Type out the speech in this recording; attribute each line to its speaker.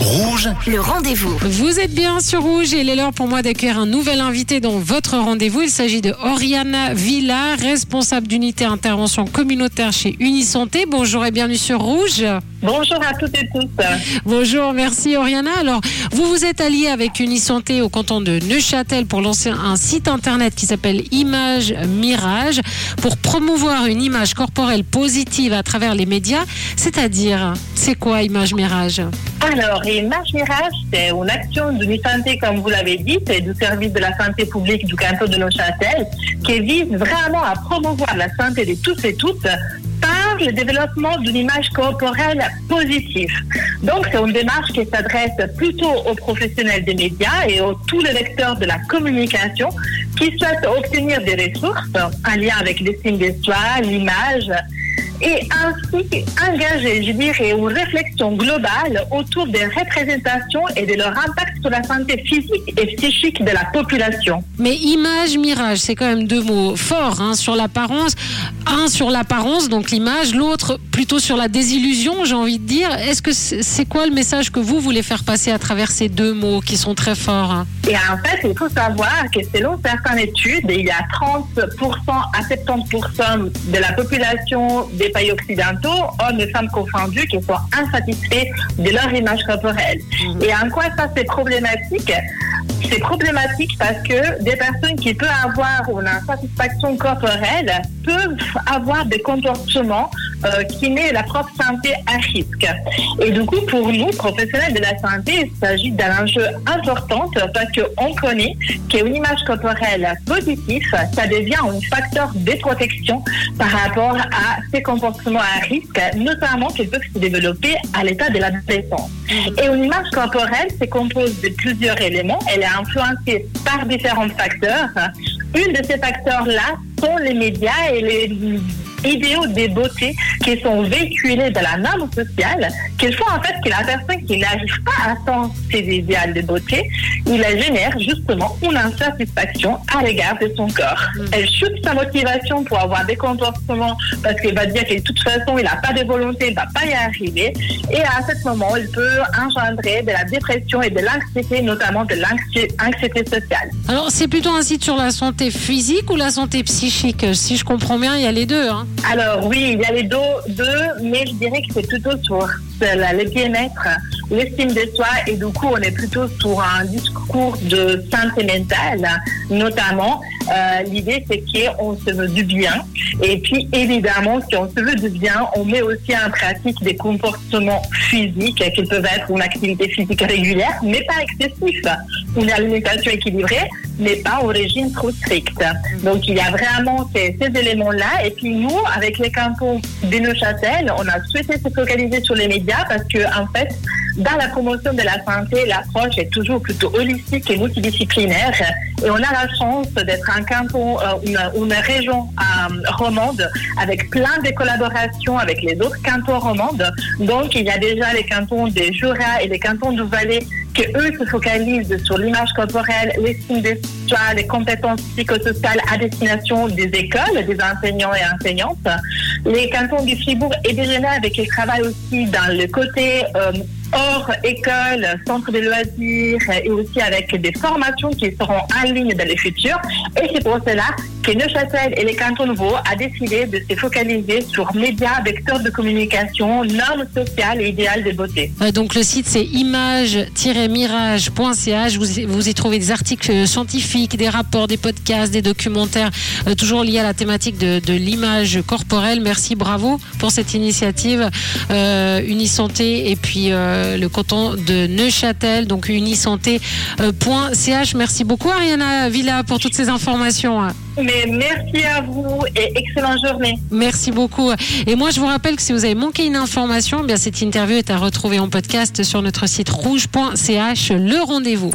Speaker 1: Rouge,
Speaker 2: Le rendez-vous.
Speaker 3: Vous êtes bien sur Rouge et il est l'heure pour moi d'accueillir un nouvel invité dans votre rendez-vous. Il s'agit de Oriana Villa, responsable d'unité intervention communautaire chez Unisanté. Bonjour et bienvenue sur Rouge.
Speaker 4: Bonjour à toutes et tous.
Speaker 3: Bonjour, merci Oriana. Alors, vous vous êtes allié avec Unisanté au canton de Neuchâtel pour lancer un site internet qui s'appelle Image Mirage pour promouvoir une image corporelle positive à travers les médias. C'est-à-dire, c'est quoi Image Mirage?
Speaker 4: Alors, Image Mirage, c'est une action de santé, comme vous l'avez dit, c'est du service de la santé publique du canton de Neuchâtel, qui vise vraiment à promouvoir la santé de tous et toutes par le développement d'une image corporelle positive. Donc, c'est une démarche qui s'adresse plutôt aux professionnels des médias et aux tous les lecteurs de la communication qui souhaitent obtenir des ressources en lien avec l'estime de soi, l'image, et ainsi engager, je dirais, une réflexion globale autour des représentations et de leur impact sur la santé physique et psychique de la population.
Speaker 3: Mais image, mirage, c'est quand même deux mots forts hein, sur l'apparence. Un sur l'apparence, donc l'image, l'autre plutôt sur la désillusion, j'ai envie de dire. Est-ce que c'est quoi le message que vous voulez faire passer à travers ces deux mots qui sont très forts hein?
Speaker 4: Et en fait, il faut savoir que selon certaines études, il y a 30% à 70% de la population des pays occidentaux, hommes et femmes confondus, qui sont insatisfaits de leur image corporelle. Et en quoi ça c'est problématique? C'est problématique parce que des personnes qui peuvent avoir une insatisfaction corporelle peuvent avoir des comportements euh, qui mettent la propre santé à risque. Et du coup, pour nous, professionnels de la santé, il s'agit d'un enjeu important parce qu'on connaît qu'une image corporelle positive, ça devient un facteur de protection par rapport à ces comportements à risque, notamment qui peuvent se développer à l'état de l'adolescence. Et une image corporelle se compose de plusieurs éléments. Elle est influencée par différents facteurs. Une de ces facteurs-là sont les médias et les idéaux des beautés qui sont véhiculés dans la norme sociale, qu'il faut en fait que la personne qui n'arrive pas à atteindre ces idéaux de beauté, il génère justement une insatisfaction à l'égard de son corps. Elle chute sa motivation pour avoir des comportements parce qu'il va dire que de toute façon, il n'a pas de volonté, il ne va pas y arriver. Et à ce moment, il peut engendrer de la dépression et de l'anxiété, notamment de l'anxiété anxiété sociale.
Speaker 3: Alors, c'est plutôt un site sur la santé physique ou la santé psychique? Si je comprends bien, il y a les deux. Hein.
Speaker 4: Alors oui, il y a les deux, deux mais je dirais que c'est plutôt sur la- le bien-être, l'estime de soi et du coup on est plutôt sur un discours de santé mentale, notamment. Euh, L'idée c'est qu'on se veut du bien et puis évidemment si on se veut du bien, on met aussi en pratique des comportements physiques qui peuvent être une activité physique régulière mais pas excessif, une alimentation équilibrée mais pas au régime trop strict. Donc il y a vraiment ces, ces éléments-là. Et puis nous, avec les cantons de Neuchâtel, on a souhaité se focaliser sur les médias parce que en fait, dans la promotion de la santé, l'approche est toujours plutôt holistique et multidisciplinaire. Et on a la chance d'être un canton, euh, une, une région euh, romande avec plein de collaborations avec les autres cantons romandes. Donc il y a déjà les cantons des Jura et les cantons du Valais que eux se focalisent sur l'image corporelle, l'estime de soi, les compétences psychosociales à destination des écoles, des enseignants et enseignantes. Les cantons du Fribourg et de Genève qui travaillent aussi dans le côté euh, hors école, centre de loisirs et aussi avec des formations qui seront en ligne dans le futur. Et c'est pour cela Neuchâtel et les cantons nouveaux a décidé de se focaliser sur médias, vecteurs de communication, normes sociales et idéales de beauté.
Speaker 3: Euh, donc le site c'est image-mirage.ch. Vous, y- trouvez des articles scientifiques, des rapports, des podcasts, des documentaires, euh, toujours liés à la thématique de, l'image corporelle. Merci, bravo pour cette initiative euh, Unisanté et puis euh, le canton de Neuchâtel, donc unisanté.ch. Merci beaucoup Ariana Villa pour toutes ces informations.
Speaker 4: Mais merci à vous et excellente journée.
Speaker 3: Merci beaucoup. Et moi, je vous rappelle que si vous avez manqué une information, eh bien cette interview est à retrouver en podcast sur notre site rouge.ch. Le rendez-vous.